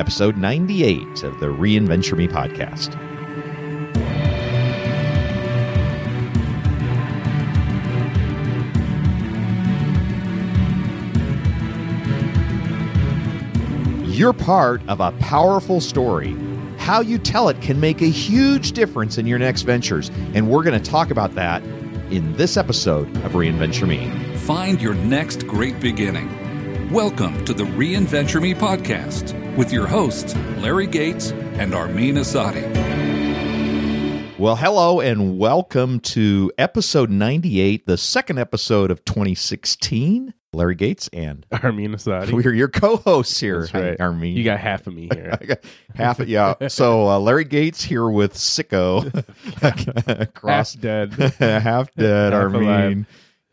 Episode 98 of the Reinventure Me podcast. You're part of a powerful story. How you tell it can make a huge difference in your next ventures, and we're going to talk about that in this episode of Reinventure Me. Find your next great beginning. Welcome to the Reinventure Me podcast with your hosts, Larry Gates and Armin Asadi. Well, hello and welcome to episode 98, the second episode of 2016. Larry Gates and Armin Asadi. we're your co-hosts here. That's right. Hi, Armin. You got half of me here. I got half it, yeah. So uh, Larry Gates here with Sicko, cross half dead. half dead. Half Armin alive.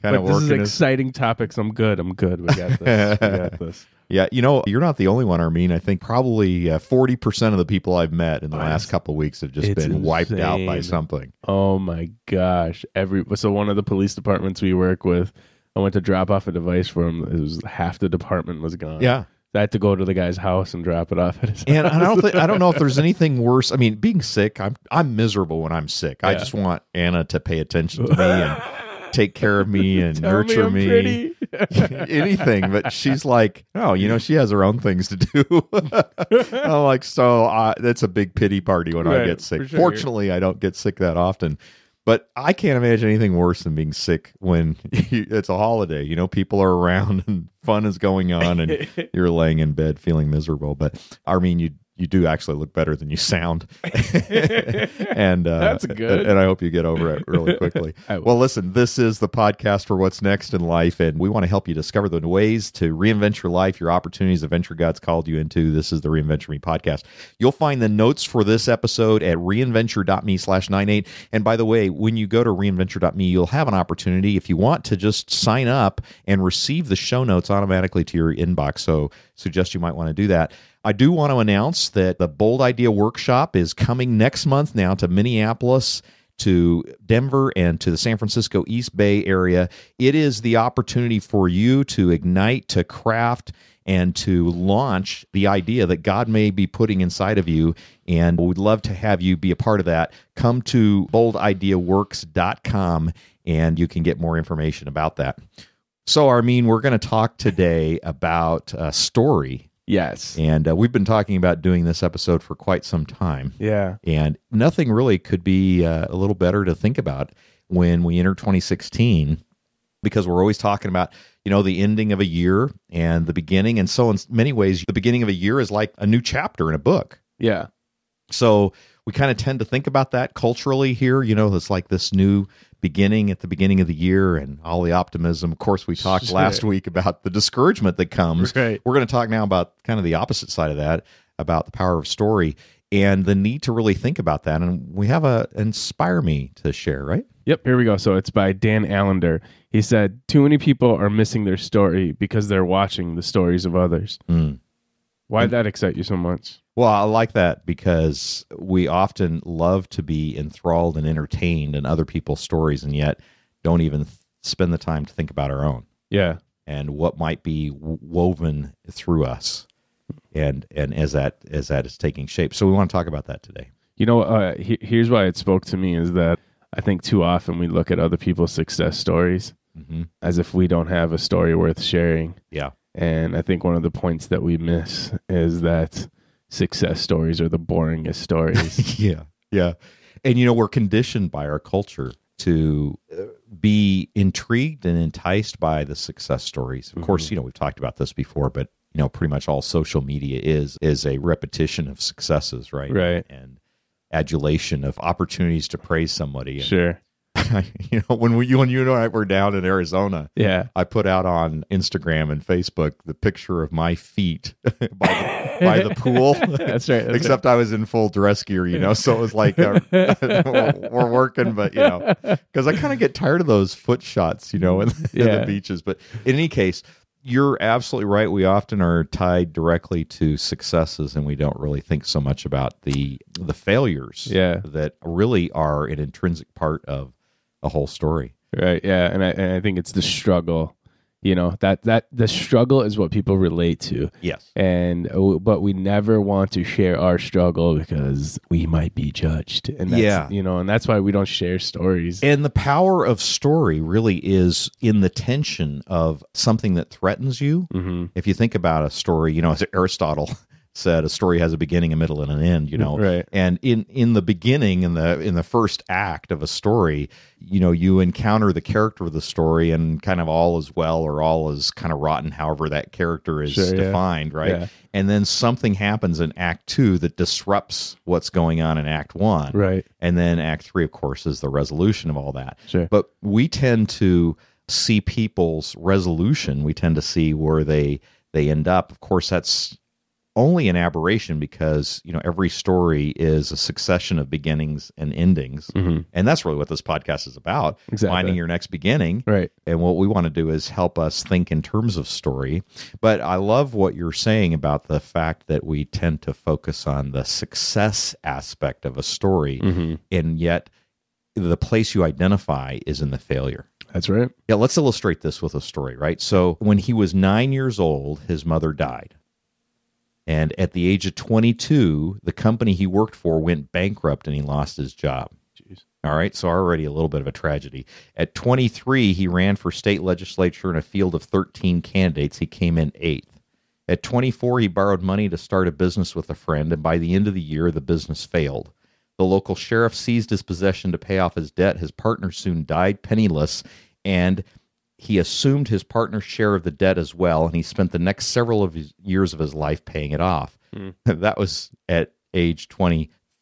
kind of but this is working. his- exciting topics. I'm good. I'm good. We got this. we got this. Yeah, you know, you're not the only one, Armin. I think probably uh, forty percent of the people I've met in the last couple of weeks have just it's been wiped out by something. Oh my gosh! Every so one of the police departments we work with, I went to drop off a device for him. It was half the department was gone. Yeah, I had to go to the guy's house and drop it off at his and I don't think I don't know if there's anything worse. I mean, being sick, I'm I'm miserable when I'm sick. I just want Anna to pay attention to me and take care of me and nurture me. me. Anything but she's like oh you know she has her own things to do i'm like so uh, that's a big pity party when i get sick for sure. fortunately i don't get sick that often but i can't imagine anything worse than being sick when it's a holiday you know people are around and fun is going on and you're laying in bed feeling miserable but i mean you you do actually look better than you sound. And uh, That's good. and i hope you get over it really quickly. Well listen this is the podcast for what's next in life and we want to help you discover the ways to reinvent your life your opportunities the venture god's called you into. This is the reinventure me podcast. You'll find the notes for this episode at reinventure.me slash 98 and by the way when you go to reinventure.me you'll have an opportunity if you want to just sign up and receive the show notes automatically to your inbox. So suggest you might want to do that I do want to announce that the Bold Idea Workshop is coming next month now to Minneapolis, to Denver, and to the San Francisco East Bay area. It is the opportunity for you to ignite, to craft, and to launch the idea that God may be putting inside of you. And we'd love to have you be a part of that. Come to boldideaworks.com and you can get more information about that. So, Armin, we're going to talk today about a story yes. and uh, we've been talking about doing this episode for quite some time. Yeah. And nothing really could be uh, a little better to think about when we enter 2016 because we're always talking about, you know, the ending of a year and the beginning. And so, in many ways, the beginning of a year is like a new chapter in a book. Yeah. So we kind of tend to think about that culturally here. You know, it's like this new beginning at the beginning of the year and all the optimism. Of course, we talked Sure. last week about the discouragement that comes. Right. We're going to talk now about kind of the opposite side of that, about the power of story and the need to really think about that. And we have a inspire me to share, right? Yep, here we go. So it's by Dan Allender. He said, Too many people are missing their story because they're watching the stories of others. Mm. Why did that excite you so much? Well, I like that because we often love to be enthralled and entertained in other people's stories and yet don't even th- spend the time to think about our own. Yeah. and what might be w- woven through us and and as that as that is taking shape so we want to talk about that today You know, uh, he, here's why it spoke to me is that I think too often we look at other people's success stories mm-hmm. as if we don't have a story worth sharing. yeah And I think one of the points that we miss is that success stories are the boringest stories. yeah yeah and you know we're conditioned by our culture to uh, be intrigued and enticed by the success stories of course you know we've talked about this before but you know pretty much all social media is is a repetition of successes right Right. and adulation of opportunities to praise somebody and sure. you know, when we, you when you and I were down in Arizona, Yeah. I put out on Instagram and Facebook the picture of my feet by the, by the pool. That's right. that's Except I was in full dress gear, you know, so it was like uh, we're, working, but you know, because I kind of get tired of those foot shots, you know, in, in the beaches. But in any case, you're absolutely right. We often are tied directly to successes, and we don't really think so much about the the failures Yeah. that really are an intrinsic part of a whole story. Right. Yeah. And I, and I think it's the struggle. You know that that the struggle is what people relate to, Yes. and uh, but we never want to share our struggle because we might be judged, and that's, Yeah. you know, and that's why we don't share stories. And the power of story really is in the tension of something that threatens you. mm-hmm. If you think about a story, you know, as Aristotle said, a story has a beginning, a middle, and an end. You know, Right. And in in the beginning, in the in the first act of a story, you know, you encounter the character of the story, and kind of all is well or all is kind of rotten, however that character is Sure, yeah. defined, right? Yeah. And then something happens in Act Two that disrupts what's going on in Act One, Right. and then Act Three, of course, is the resolution of all that. Sure. But we tend to see people's resolution. We tend to see where they they end up. Of course, that's only an aberration because you know every story is a succession of beginnings and endings, Mhm. and that's really what this podcast is about: Exactly. finding your next beginning. Right. And what we want to do is help us think in terms of story. But I love what you're saying about the fact that we tend to focus on the success aspect of a story, Mm-hmm. and yet the place you identify is in the failure. That's right. Yeah, let's illustrate this with a story, right? So, when he was nine years old, his mother died. And at the age of 22, the company he worked for went bankrupt and he lost his job. Jeez. All right, so already a little bit of a tragedy. At 23, he ran for state legislature in a field of 13 candidates. He came in eighth. At 24, he borrowed money to start a business with a friend, and by the end of the year, the business failed. The local sheriff seized his possession to pay off his debt. His partner soon died penniless, and he assumed his partner's share of the debt as well, and he spent the next several of his years of his life paying it off. Hmm. that was at age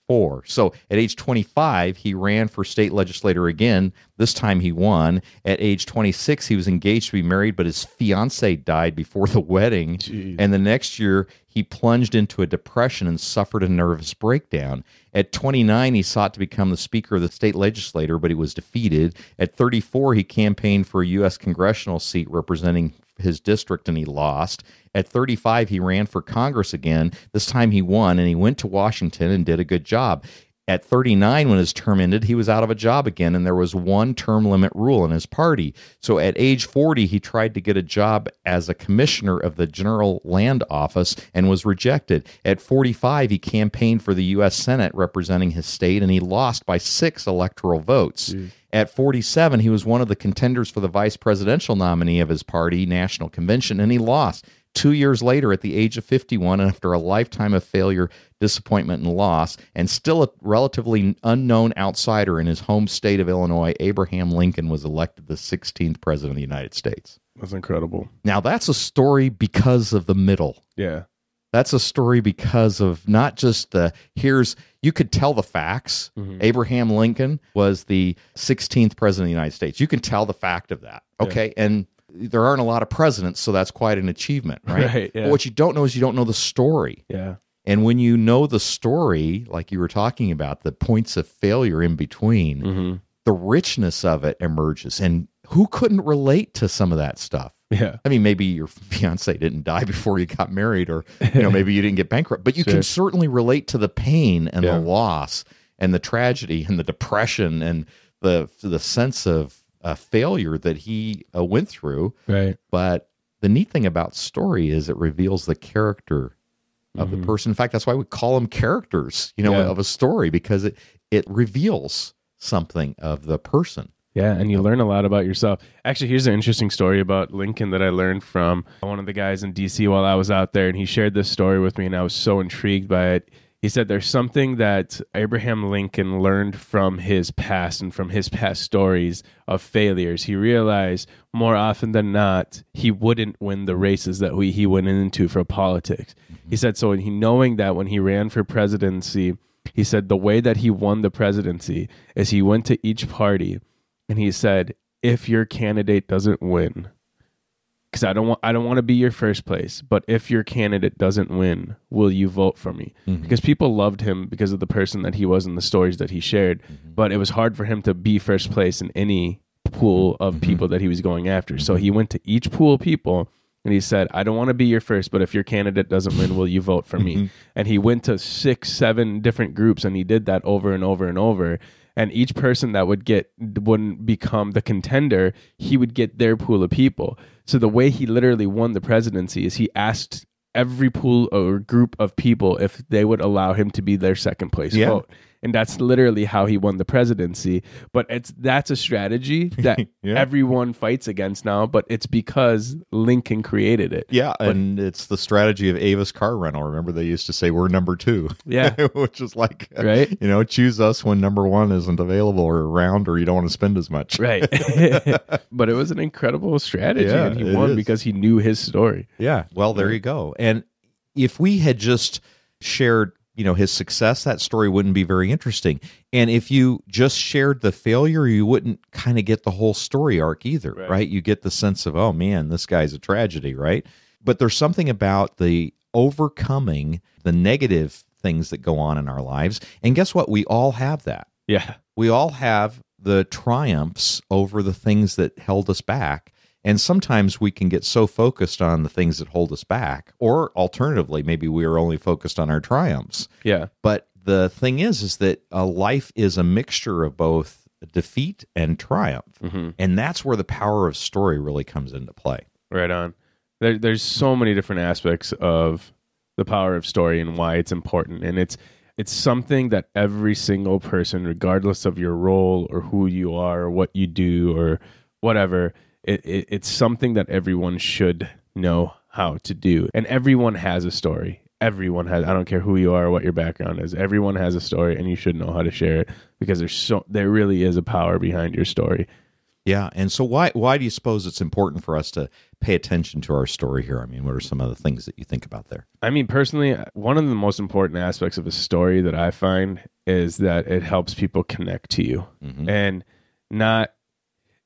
24. So at age 25, he ran for state legislator again. This time he won. At age 26, he was engaged to be married, but his fiancee died before the wedding. Jeez. And the next year, he plunged into a depression and suffered a nervous breakdown. At 29, he sought to become the Speaker of the state legislature, but he was defeated. At 34, he campaigned for a U.S. congressional seat representing his district and he lost. At 35, he ran for Congress again. This time he won and he went to Washington and did a good job. At 39, when his term ended, he was out of a job again, and there was one term limit rule in his party. So at age 40, he tried to get a job as a commissioner of the General Land Office and was rejected. At 45, he campaigned for the U.S. Senate representing his state, and he lost by six electoral votes. At 47, he was one of the contenders for the vice presidential nominee of his party, National Convention, and he lost. Two years later, at the age of 51, and after a lifetime of failure, disappointment, and loss, and still a relatively unknown outsider in his home state of Illinois, Abraham Lincoln was elected the 16th president of the United States. That's incredible. Now, that's a story because of the middle. Yeah. That's a story because of not just the here's you could tell the facts. Mm-hmm. Abraham Lincoln was the 16th president of the United States. You can tell the fact of that. Okay. And there aren't a lot of presidents, so that's quite an achievement, right? Right, yeah. But what you don't know is you don't know the story. Yeah. And when you know the story, like you were talking about, the points of failure in between, Mm-hmm. the richness of it emerges. And who couldn't relate to some of that stuff? Yeah. I mean, maybe your fiance didn't die before you got married, or you know, maybe you didn't get bankrupt, but you Sure. can certainly relate to the pain and Yeah. the loss and the tragedy and the depression and the the sense of uh, failure that he uh, went through. Right. But the neat thing about story is it reveals the character of the person. In fact, that's why we call them characters, you know, Mm-hmm. Yeah. of a story because it it reveals something of the person. Yeah, and you learn a lot about yourself. Actually, here's an interesting story about Lincoln that I learned from one of the guys in DC while I was out there, and he shared this story with me, and I was so intrigued by it. He said there's something that Abraham Lincoln learned from his past and from his past stories of failures. He realized more often than not he wouldn't win the races that we, he went into for politics. He said so. He knowing that when he ran for presidency, he said the way that he won the presidency is he went to each party and he said, "If your candidate doesn't win, because I don't want I don't want to be your first place, but if your candidate doesn't win, will you vote for me?" Mm-hmm. Because people loved him because of the person that he was and the stories that he shared, Mm-hmm. but it was hard for him to be first place in any pool of Mm-hmm. people that he was going after. So he went to each pool of people and he said, I don't want to be your first, but if your candidate doesn't win, will you vote for me? And he went to six, seven different groups and he did that over and over and over. And each person that would get wouldn't become the contender, he would get their pool of people. So the way he literally won the presidency is he asked every pool or group of people if they would allow him to be their second place Yeah. vote and that's literally how he won the presidency but it's that's a strategy that Yeah. everyone fights against now but it's because lincoln created it Yeah, and it's the strategy of Avis Car Rental. Remember, they used to say we're number two. Yeah. which is like, Right. You know, choose us when number one isn't available or around, or you don't want to spend as much. right but it was an incredible strategy Yeah, and he won is. because he knew his story Yeah. Well, there you go. And if we had just shared, you know, his success, that story wouldn't be very interesting. And if you just shared the failure, you wouldn't kind of get the whole story arc either, Right. right. You get the sense of, oh man, this guy's a tragedy, right? But there's something about the overcoming the negative things that go on in our lives. And guess what? We all have that yeah we all have the triumphs over the things that held us back. And sometimes we can get so focused on the things that hold us back, or alternatively, maybe we are only focused on our triumphs. yeah But the thing is, is that a life is a mixture of both defeat and triumph. Mhm. And that's where the power of story really comes into play. right on there, there's so many different aspects of the power of story and why it's important and it's it's something that every single person regardless of your role or who you are or what you do or whatever it, it, it's something that everyone should know how to do and everyone has a story everyone has i don't care who you are or what your background is everyone has a story and you should know how to share it because there's so there really is a power behind your story Yeah. And so why why do you suppose it's important for us to pay attention to our story here? I mean, what are some of the things that you think about there? I mean, personally, one of the most important aspects of a story that I find is that it helps people connect to you mm-hmm. and not.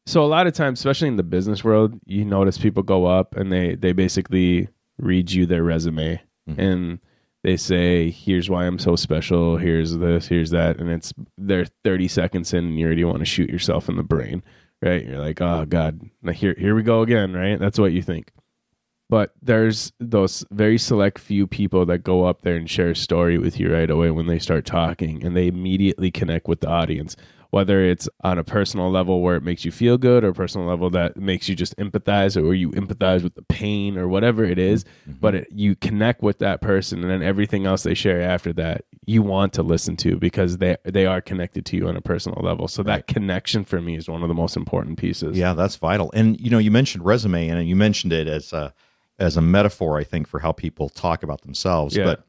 So a lot of times, especially in the business world, you notice people go up and they they basically read you their resume mm-hmm. and they say, "Here's why I'm so special. Here's this. Here's that," and it's they're 30 seconds in, and you already want to shoot yourself in the brain, right? You're like, "Oh God, now here here we go again," right? That's what you think but there's those very select few people that go up there and share a story with you right away when they start talking and they immediately connect with the audience whether it's on a personal level where it makes you feel good or a personal level that makes you just empathize or you empathize with the pain or whatever it is, mm-hmm. but it, you connect with that person and then everything else they share after that you want to listen to because they they are connected to you on a personal level so that connection for me is one of the most important pieces Yeah, that's vital. And you know, you mentioned resume, and you mentioned it as a as a metaphor, I think, for how people talk about themselves. Yeah. But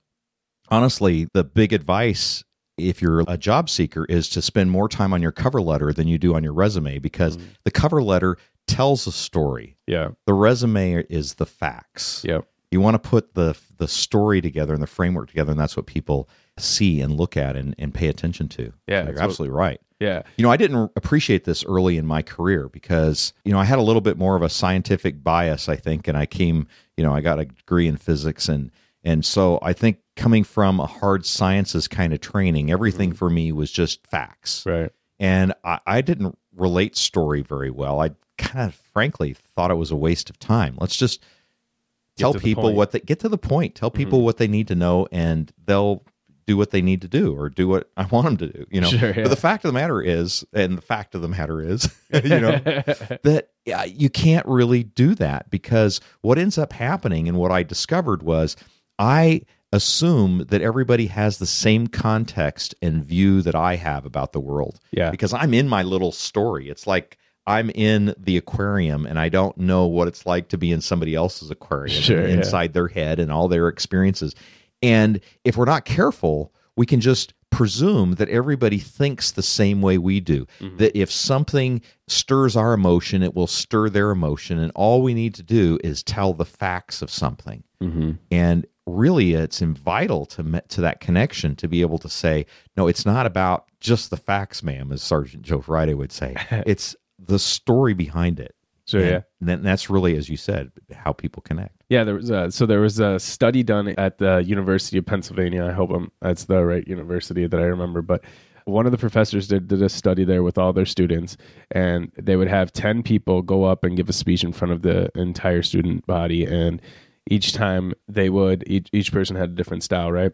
honestly, the big advice if you're a job seeker is to spend more time on your cover letter than you do on your resume because mm. the cover letter tells a story. yeah The resume is the facts. yep You want to put the the story together and the framework together, and that's what people see and look at and, and pay attention to. Yeah, So you're what- absolutely right. yeah You know, I didn't appreciate this early in my career because, you know, I had a little bit more of a scientific bias, I think, and I came, you know, I got a degree in physics and and so I think coming from a hard sciences kind of training, everything for me was just facts. right And I, I didn't relate story very well. I kind of frankly thought it was a waste of time. Let's just tell people point. Mm-hmm. what they get to the point. Tell people what they need to know and they'll do what they need to do or do what I want them to do, you know. Sure, yeah. But the fact of the matter is, and the fact of the matter is, you know, that yeah, you can't really do that because what ends up happening and what I discovered was I assume that everybody has the same context and view that I have about the world. Yeah. Because I'm in my little story. It's like I'm in the aquarium and I don't know what it's like to be in somebody else's aquarium Sure, and yeah. inside their head and all their experiences. And if we're not careful, we can just presume that everybody thinks the same way we do. That if something stirs our emotion, it will stir their emotion. And all we need to do is tell the facts of something. mm-hmm. And really, it's vital to to that connection to be able to say, no, it's not about just the facts, ma'am, as Sergeant Joe Friday would say. it's the story behind it. So and yeah, then that's really, as you said, how people connect. yeah. There was a, so there was a study done at the University of Pennsylvania. I hope I'm, that's the right university that I remember. But one of the professors did, did a study there with all their students, and they would have ten people go up and give a speech in front of the entire student body, and each time they would each each person had a different style, right?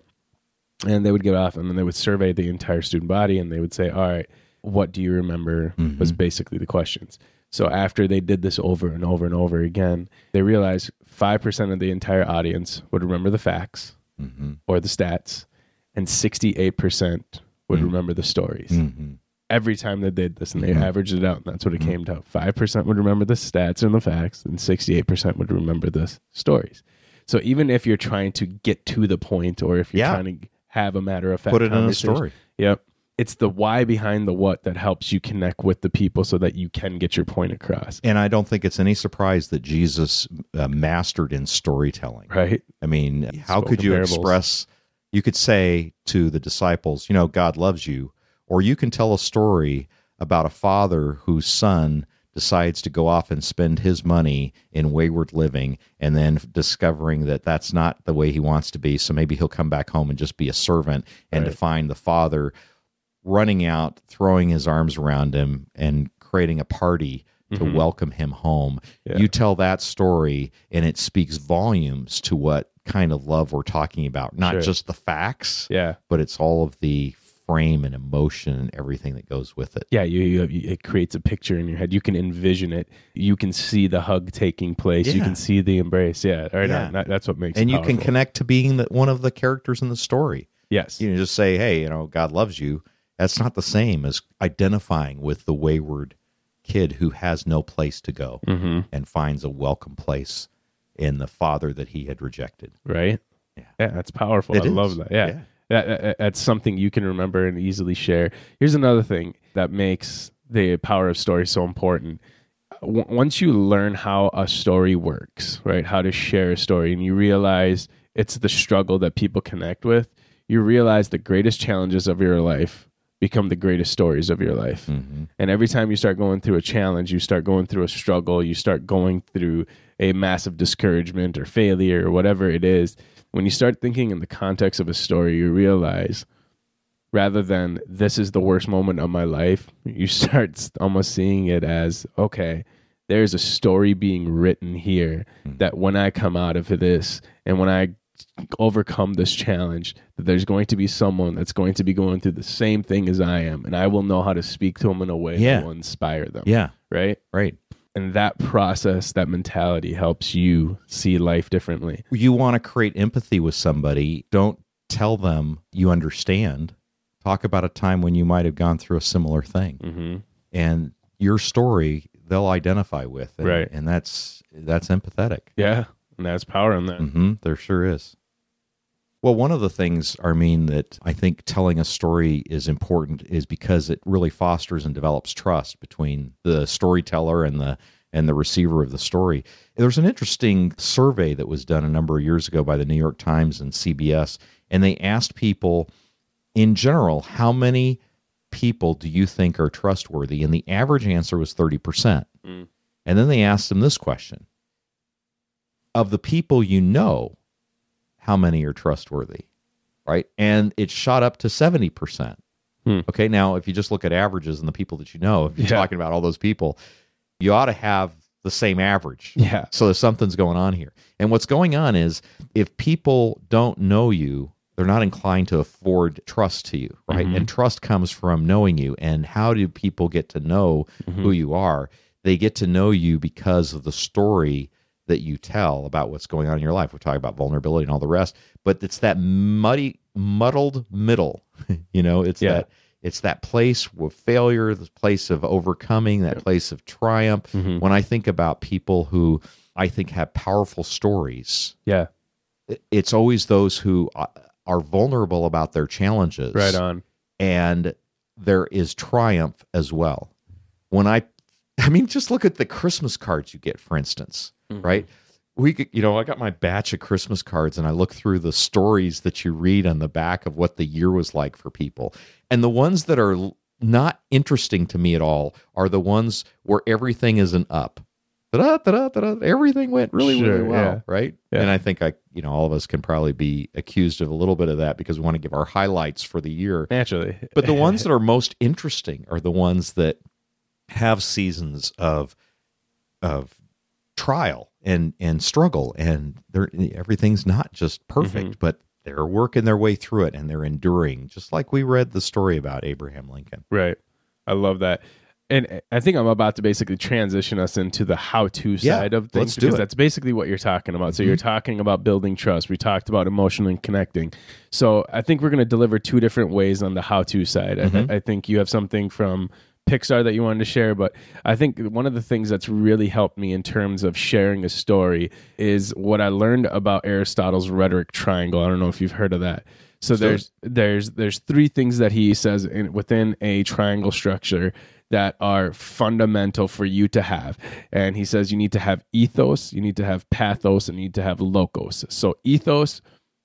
And they would get off, and then they would survey the entire student body, and they would say, "All right, what do you remember?" Mm-hmm. Was basically the questions. So after they did this over and over and over again, they realized five percent of the entire audience would remember the facts Mm-hmm. or the stats, and sixty-eight percent would mm-hmm. remember the stories. Mm-hmm. Mm-hmm. Every time they did this, and they averaged it out, and that's what it came to. Five percent would remember the stats and the facts, and sixty-eight percent would remember the stories. So even if you're trying to get to the point, or if you're Yeah. trying to have a matter of fact, Put it in a conversation- story. Yep. It's the why behind the what that helps you connect with the people so that you can get your point across. And I don't think it's any surprise that Jesus uh, mastered in storytelling. Right? I mean, how spoke could in you parables. express? You could say to the disciples, you know, God loves you, or you can tell a story about a father whose son decides to go off and spend his money in wayward living and then discovering that that's not the way he wants to be so maybe he'll come back home and just be a servant and to find the father running out throwing his arms around him and creating a party to Mhm. welcome him home Yeah. you tell that story and it speaks volumes to what kind of love we're talking about not Sure. just the facts Yeah. but it's all of the frame and emotion and everything that goes with it Yeah, you, you, you it creates a picture in your head. You can envision it. You can see the hug taking place. You can see the embrace. Yeah, right. Yeah. That- that's what makes. and you can connect to being the, one of the characters in the story Yes. you know just say hey you know god loves you that's not the same as identifying with the wayward kid who has no place to go hmm and finds a welcome place in the father that he had rejected Right. Yeah. that's powerful. It I is. love that. Yeah. Yeah. That, that- that's something you can remember and easily share. Here's another thing that makes the power of story so important. W- once you learn how a story works, right? How to share a story, and you realize it's the struggle that people connect with, you realize the greatest challenges of your life become the greatest stories of your life. Mhm. And every time you start going through a challenge, you start going through a struggle, you start going through a massive discouragement or failure or whatever it is. When you start thinking in the context of a story, you realize rather than this is the worst moment of my life, you start almost seeing it as okay, there's a story being written here hmm. that when I come out of this and when I overcome this challenge that there's going to be someone that's going to be going through the same thing as I am and I will know how to speak to them in a way Yeah. that will inspire them. Yeah. Right? Right and that process that mentality helps you see life differently. You want to create empathy with somebody don't tell them you understand. Talk about a time when you might have gone through a similar thing. Mm-hmm. and your story they'll identify with and, Right. and that's that's empathetic. Yeah and that's power in that. Hmm there sure is well one of the things armin that i think telling a story is important is because it really fosters and develops trust between the storyteller and the and the receiver of the story. There's an interesting survey that was done a number of years ago by the new york times and cbs and they asked people in general how many people do you think are trustworthy? And the average answer was 30% Mm. and then they asked them this question. Of the people you know how many are trustworthy right and it shot up to 70% Hmm. okay now if you just look at averages and the people that you know if you're Yeah. talking about all those people you ought to have the same average yeah so there's something's going on here. And what's going on is if people don't know you, they're not inclined to afford trust to you, right? Mhm. And trust comes from knowing you. And how do people get to know Mhm. who you are? They get to know you because of the story that you tell about what's going on in your life. We're talking about vulnerability and all the rest, but it's that muddy, muddled middle. you know, it's Yeah. that it's that place of failure, the place of overcoming, that place of triumph. Mhm. When I think about people who I think have powerful stories, yeah it's always those who uh, are vulnerable about their challenges right on and there is triumph as well. When I, I mean, just look at the Christmas cards you get, for instance, Mhm. right? We, could- you know, I got my batch of Christmas cards, and I look through the stories that you read on the back of what the year was like for people, and the ones that are not interesting to me at all are the ones where everything is an up. Da-da, da-da, da-da, everything went really, Sure, really well, yeah. right? Yeah. And I think I, you know, all of us can probably be accused of a little bit of that because we want to give our highlights for the year. Naturally. But the ones that are most interesting are the ones that have seasons of of trial and and struggle and they're everything's not just perfect, but they're working their way through it and they're enduring, just like we read the story about Abraham Lincoln. Right. I love that. And I think I'm about to basically transition us into the how to Yeah, side of things because. Mm-hmm. that's basically what you're talking about. So you're talking about building trust. We talked about emotionally connecting. So I think we're going to deliver two different ways on the how to side. Mm-hmm. I, I think you have something from Pixar that you wanted to share, but I think one of the things that's really helped me in terms of sharing a story is what I learned about Aristotle's rhetoric triangle. I don't know if you've heard of that. So it. there's there's there's three things that he says in, within a triangle structure that are fundamental for you to have. And he says you need to have ethos, you need to have pathos, and you need to have logos. So ethos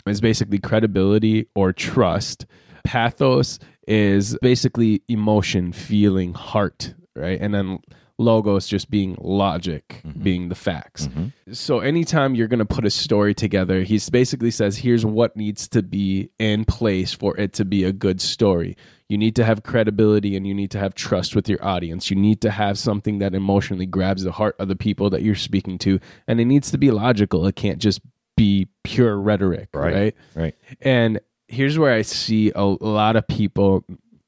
is basically credibility or trust. Pathos is basically emotion, feeling, heart, right? And then logos just being logic, mm-hmm. being the facts. Mm-hmm. So anytime you're going to put a story together, he basically says here's what needs to be in place for it to be a good story. You need to have credibility and you need to have trust with your audience. You need to have something that emotionally grabs the heart of the people that you're speaking to and it needs to be logical. It can't just be pure rhetoric, right? Right. And here's where I see a, lot of people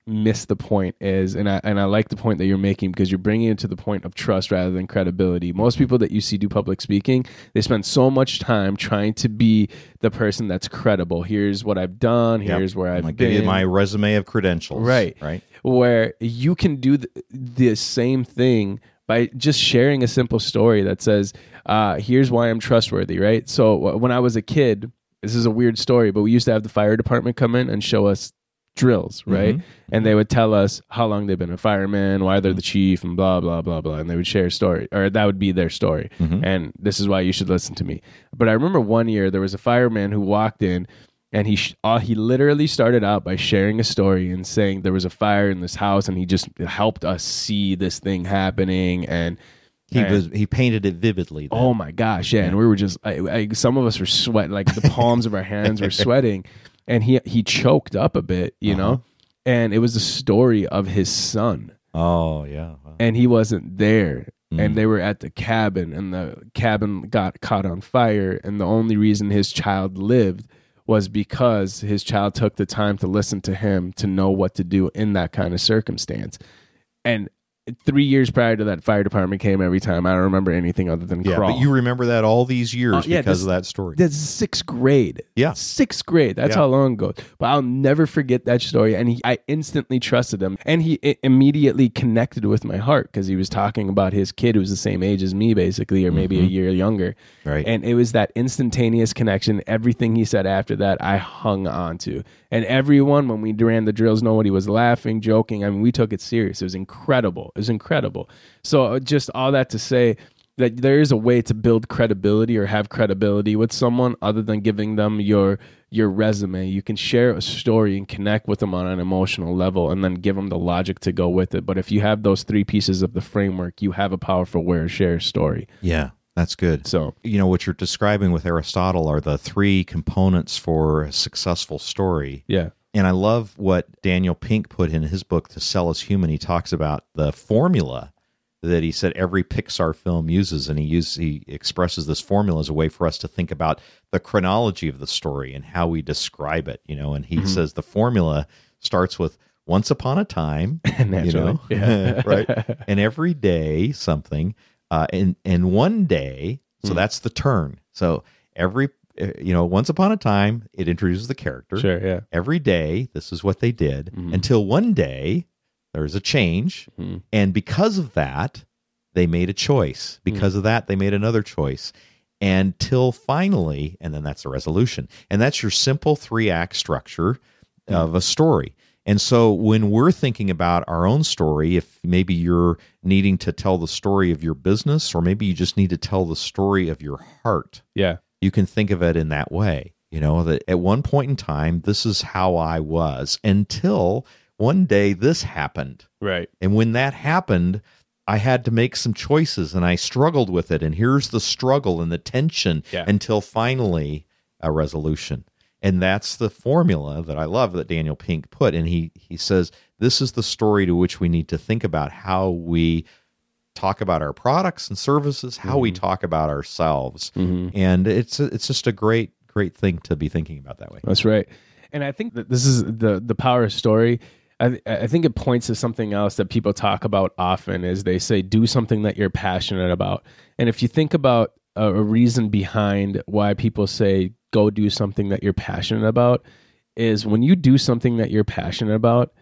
miss the point is and I and I like the point that you're making because you're bringing it to the point of trust rather than credibility. Most people that you see do public speaking, they spend so much time trying to be the person that's credible. Here's what I've done, Yep. here's where I'm I've gonna been my resume of credentials. Right. Right. where you can do the, the same thing by just sharing a simple story that says, uh, here's why I'm trustworthy, right? So wh- when I was a kid, this is a weird story, but we used to have the fire department come in and show us drills, mm-hmm. right? And they mm-hmm. would tell us how long they've been a fireman, why they're the mm-hmm. chief, and blah, blah, blah, blah. And they would share a story, or that would be their story. And this is why you should listen to me. But I remember one year there was a fireman who walked in and he sh- uh, he literally started out by sharing a story and saying there was a fire in this house and he just helped us see this thing happening and He was he painted it vividly. then. oh my gosh yeah, and we were just I, I, some of us were sweating like the palms of our hands were sweating and he he choked up a bit you know and it was the story of his son Oh yeah. Wow. and he wasn't there Mm. and they were at the cabin and the cabin got caught on fire and the only reason his child lived was because his child took the time to listen to him to know what to do in that kind of circumstance and three years prior to that fire department came every time i don't remember anything other than Yeah, crawl but you remember that all these years Oh, yeah, because this- of that story. that's sixth grade. Yeah. sixth grade. That's Yeah. how long ago. But I'll never forget that story. And he, I instantly trusted him, and he immediately connected with my heart because he was talking about his kid who was the same age as me, basically, or maybe a year younger. Mm-hmm. Right. And it was that instantaneous connection. Everything he said after that, I hung on to. And everyone, when we ran the drills, nobody was laughing, joking. I mean, we took it serious. It was incredible. It was incredible. So, uh, just all that to say that there is a way to build credibility or have credibility with someone other than giving them your your resume. You can share a story and connect with them on an emotional level and then give them the logic to go with it. But if you have those three pieces of the framework, you have a powerful way to share story. yeah, that's good. So, you know what you're describing with Aristotle are the three components for a successful story. yeah. And I love what Daniel Pink put in his book To Sell Is Human. He talks about the formula that he said every Pixar film uses, and he uses he expresses this formula as a way for us to think about the chronology of the story and how we describe it. You know, and he mm-hmm. says the formula starts with once upon a time, you know, yeah. right, and every day something, uh, and and one day. So that's the turn. So every uh, you know, once upon a time, it introduces the character Sure, yeah. every day this is what they did Mhm. until one day there's a change Mhm. and because of that they made a choice because of that they made another choice until finally and then that's a resolution and that's your simple three act structure of a story and so when we're thinking about our own story if maybe you're needing to tell the story of your business or maybe you just need to tell the story of your heart Yeah. you can think of it in that way. You know, that at one point in time, this is how I was until one day this happened. Right. And when that happened, I had to make some choices and I struggled with it. And here's the struggle and the tension Yeah. until finally a resolution. And that's the formula that I love that Daniel Pink put. And he, he says, this is the story to which we need to think about how we talk about our products and services, how we mm-hmm. talk about ourselves. Mm-hmm. And it's, it's just a great, great thing to be thinking about that way. That's right. And I think that this is the the power of story. I, I think it points to something else that people talk about often is they say do something that you're passionate about. And if you think about a, a reason behind why people say go do something that you're passionate about is when you do something that you're passionate about,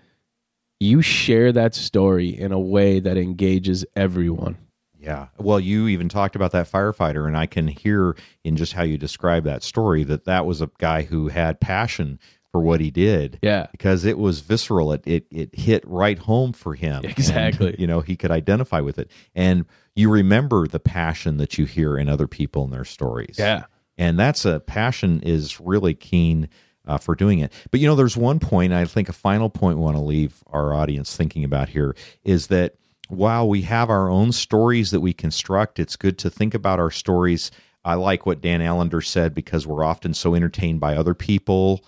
you share that story in a way that engages everyone. Yeah. Well, you even talked about that firefighter, and I can hear in just how you describe that story that that was a guy who had passion for what he did. Yeah. Because it was visceral. It it, it hit right home for him. Exactly. And, you know, he could identify with it. And you remember the passion that you hear in other people and their stories. Yeah. And that's a passion is really keen uh, for doing it. But you know, there's one point, I think a final point we want to leave our audience thinking about here is that while we have our own stories that we construct, it's good to think about our stories. I like what Dan Allender said because we're often so entertained by other people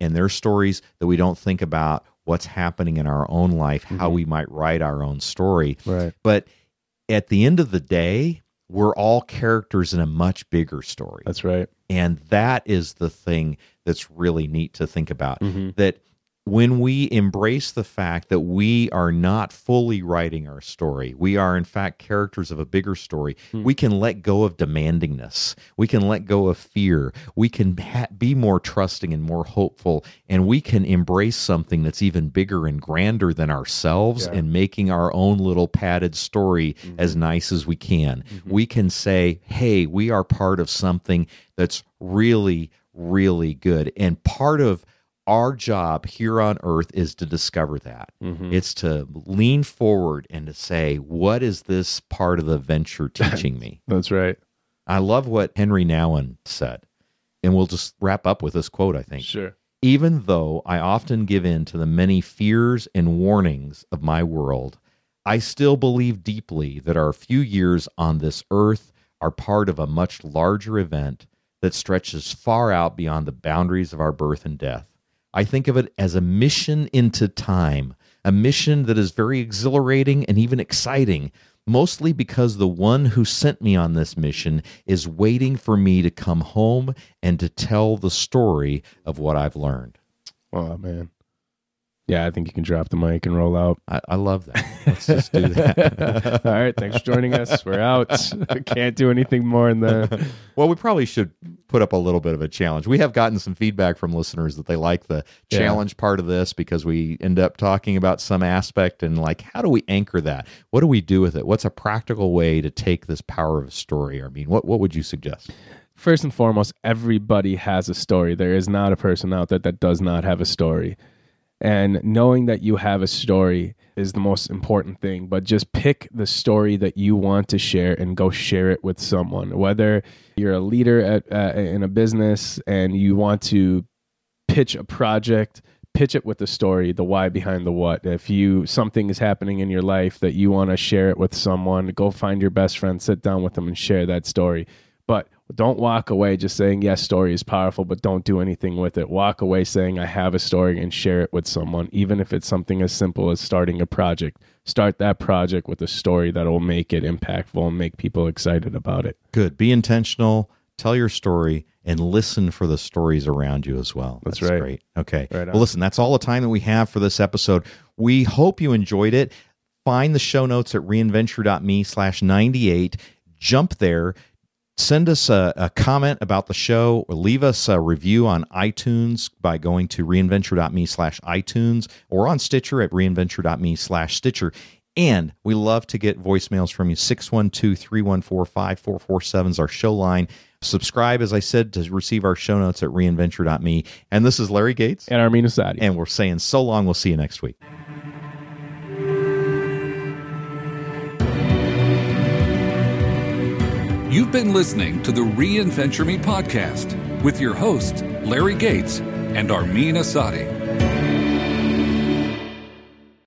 and their stories that we don't think about what's happening in our own life, how we might write our own story. Right. But at the end of the day, we're all characters in a much bigger story. That's right. And that is the thing that's really neat to think about. Mm-hmm. That when we embrace the fact that we are not fully writing our story, we are in fact characters of a bigger story, Hmm. we can let go of demandingness. We can let go of fear. We can ha- be more trusting and more hopeful. And we can embrace something that's even bigger and grander than ourselves Yeah. and making our own little padded story as nice as we can. We can say, hey, we are part of something that's really, really good. And part of our job here on earth is to discover that. Mm-hmm. It's to lean forward and to say, what is this part of the venture teaching me? That's right. I love what Henri Nouwen said. And we'll just wrap up with this quote, I think. Sure. Even though I often give in to the many fears and warnings of my world, I still believe deeply that our few years on this earth are part of a much larger event that stretches far out beyond the boundaries of our birth and death. I think of it as a mission into time, a mission that is very exhilarating and even exciting, mostly because the one who sent me on this mission is waiting for me to come home and to tell the story of what I've learned. Oh man. Yeah, I think you can drop the mic and roll out. I, I love that. Let's just do that. All right, thanks for joining us. We're out. Can't do anything more in the. well, we probably should put up a little bit of a challenge. We have gotten some feedback from listeners that they like the Yeah. challenge part of this because we end up talking about some aspect and like, how do we anchor that? What do we do with it? What's a practical way to take this power of a story? I mean, what, what would you suggest? First and foremost, everybody has a story. There is not a person out there that does not have a story. And knowing that you have a story is the most important thing. But just pick the story that you want to share and go share it with someone. Whether you're a leader at, uh, in a business and you want to pitch a project, pitch it with the story, the why behind the what. If you something is happening in your life that you want to share it with someone, go find your best friend, sit down with them and share that story. But don't walk away just saying yes, story is powerful, but don't do anything with it. Walk away saying I have a story and share it with someone, even if it's something as simple as starting a project. Start that project with a story that will make it impactful and make people excited about it. Good. Be intentional, tell your story, and listen for the stories around you as well. That's right. great. Okay. Right well, listen, that's all the time that we have for this episode. We hope you enjoyed it. Find the show notes at reinventure.me slash 98. Jump there. Send us a, a comment about the show or leave us a review on iTunes by going to reinventure.me slash iTunes or on Stitcher at reinventure.me slash Stitcher. And we love to get voicemails from you. 612 314 5447 is our show line. Subscribe, as I said, to receive our show notes at reinventure.me. And this is Larry Gates. And Armin Asadi. And we're saying so long. We'll see you next week. You've been listening to the Reinventure Me podcast with your hosts, Larry Gates and Armin Asadi.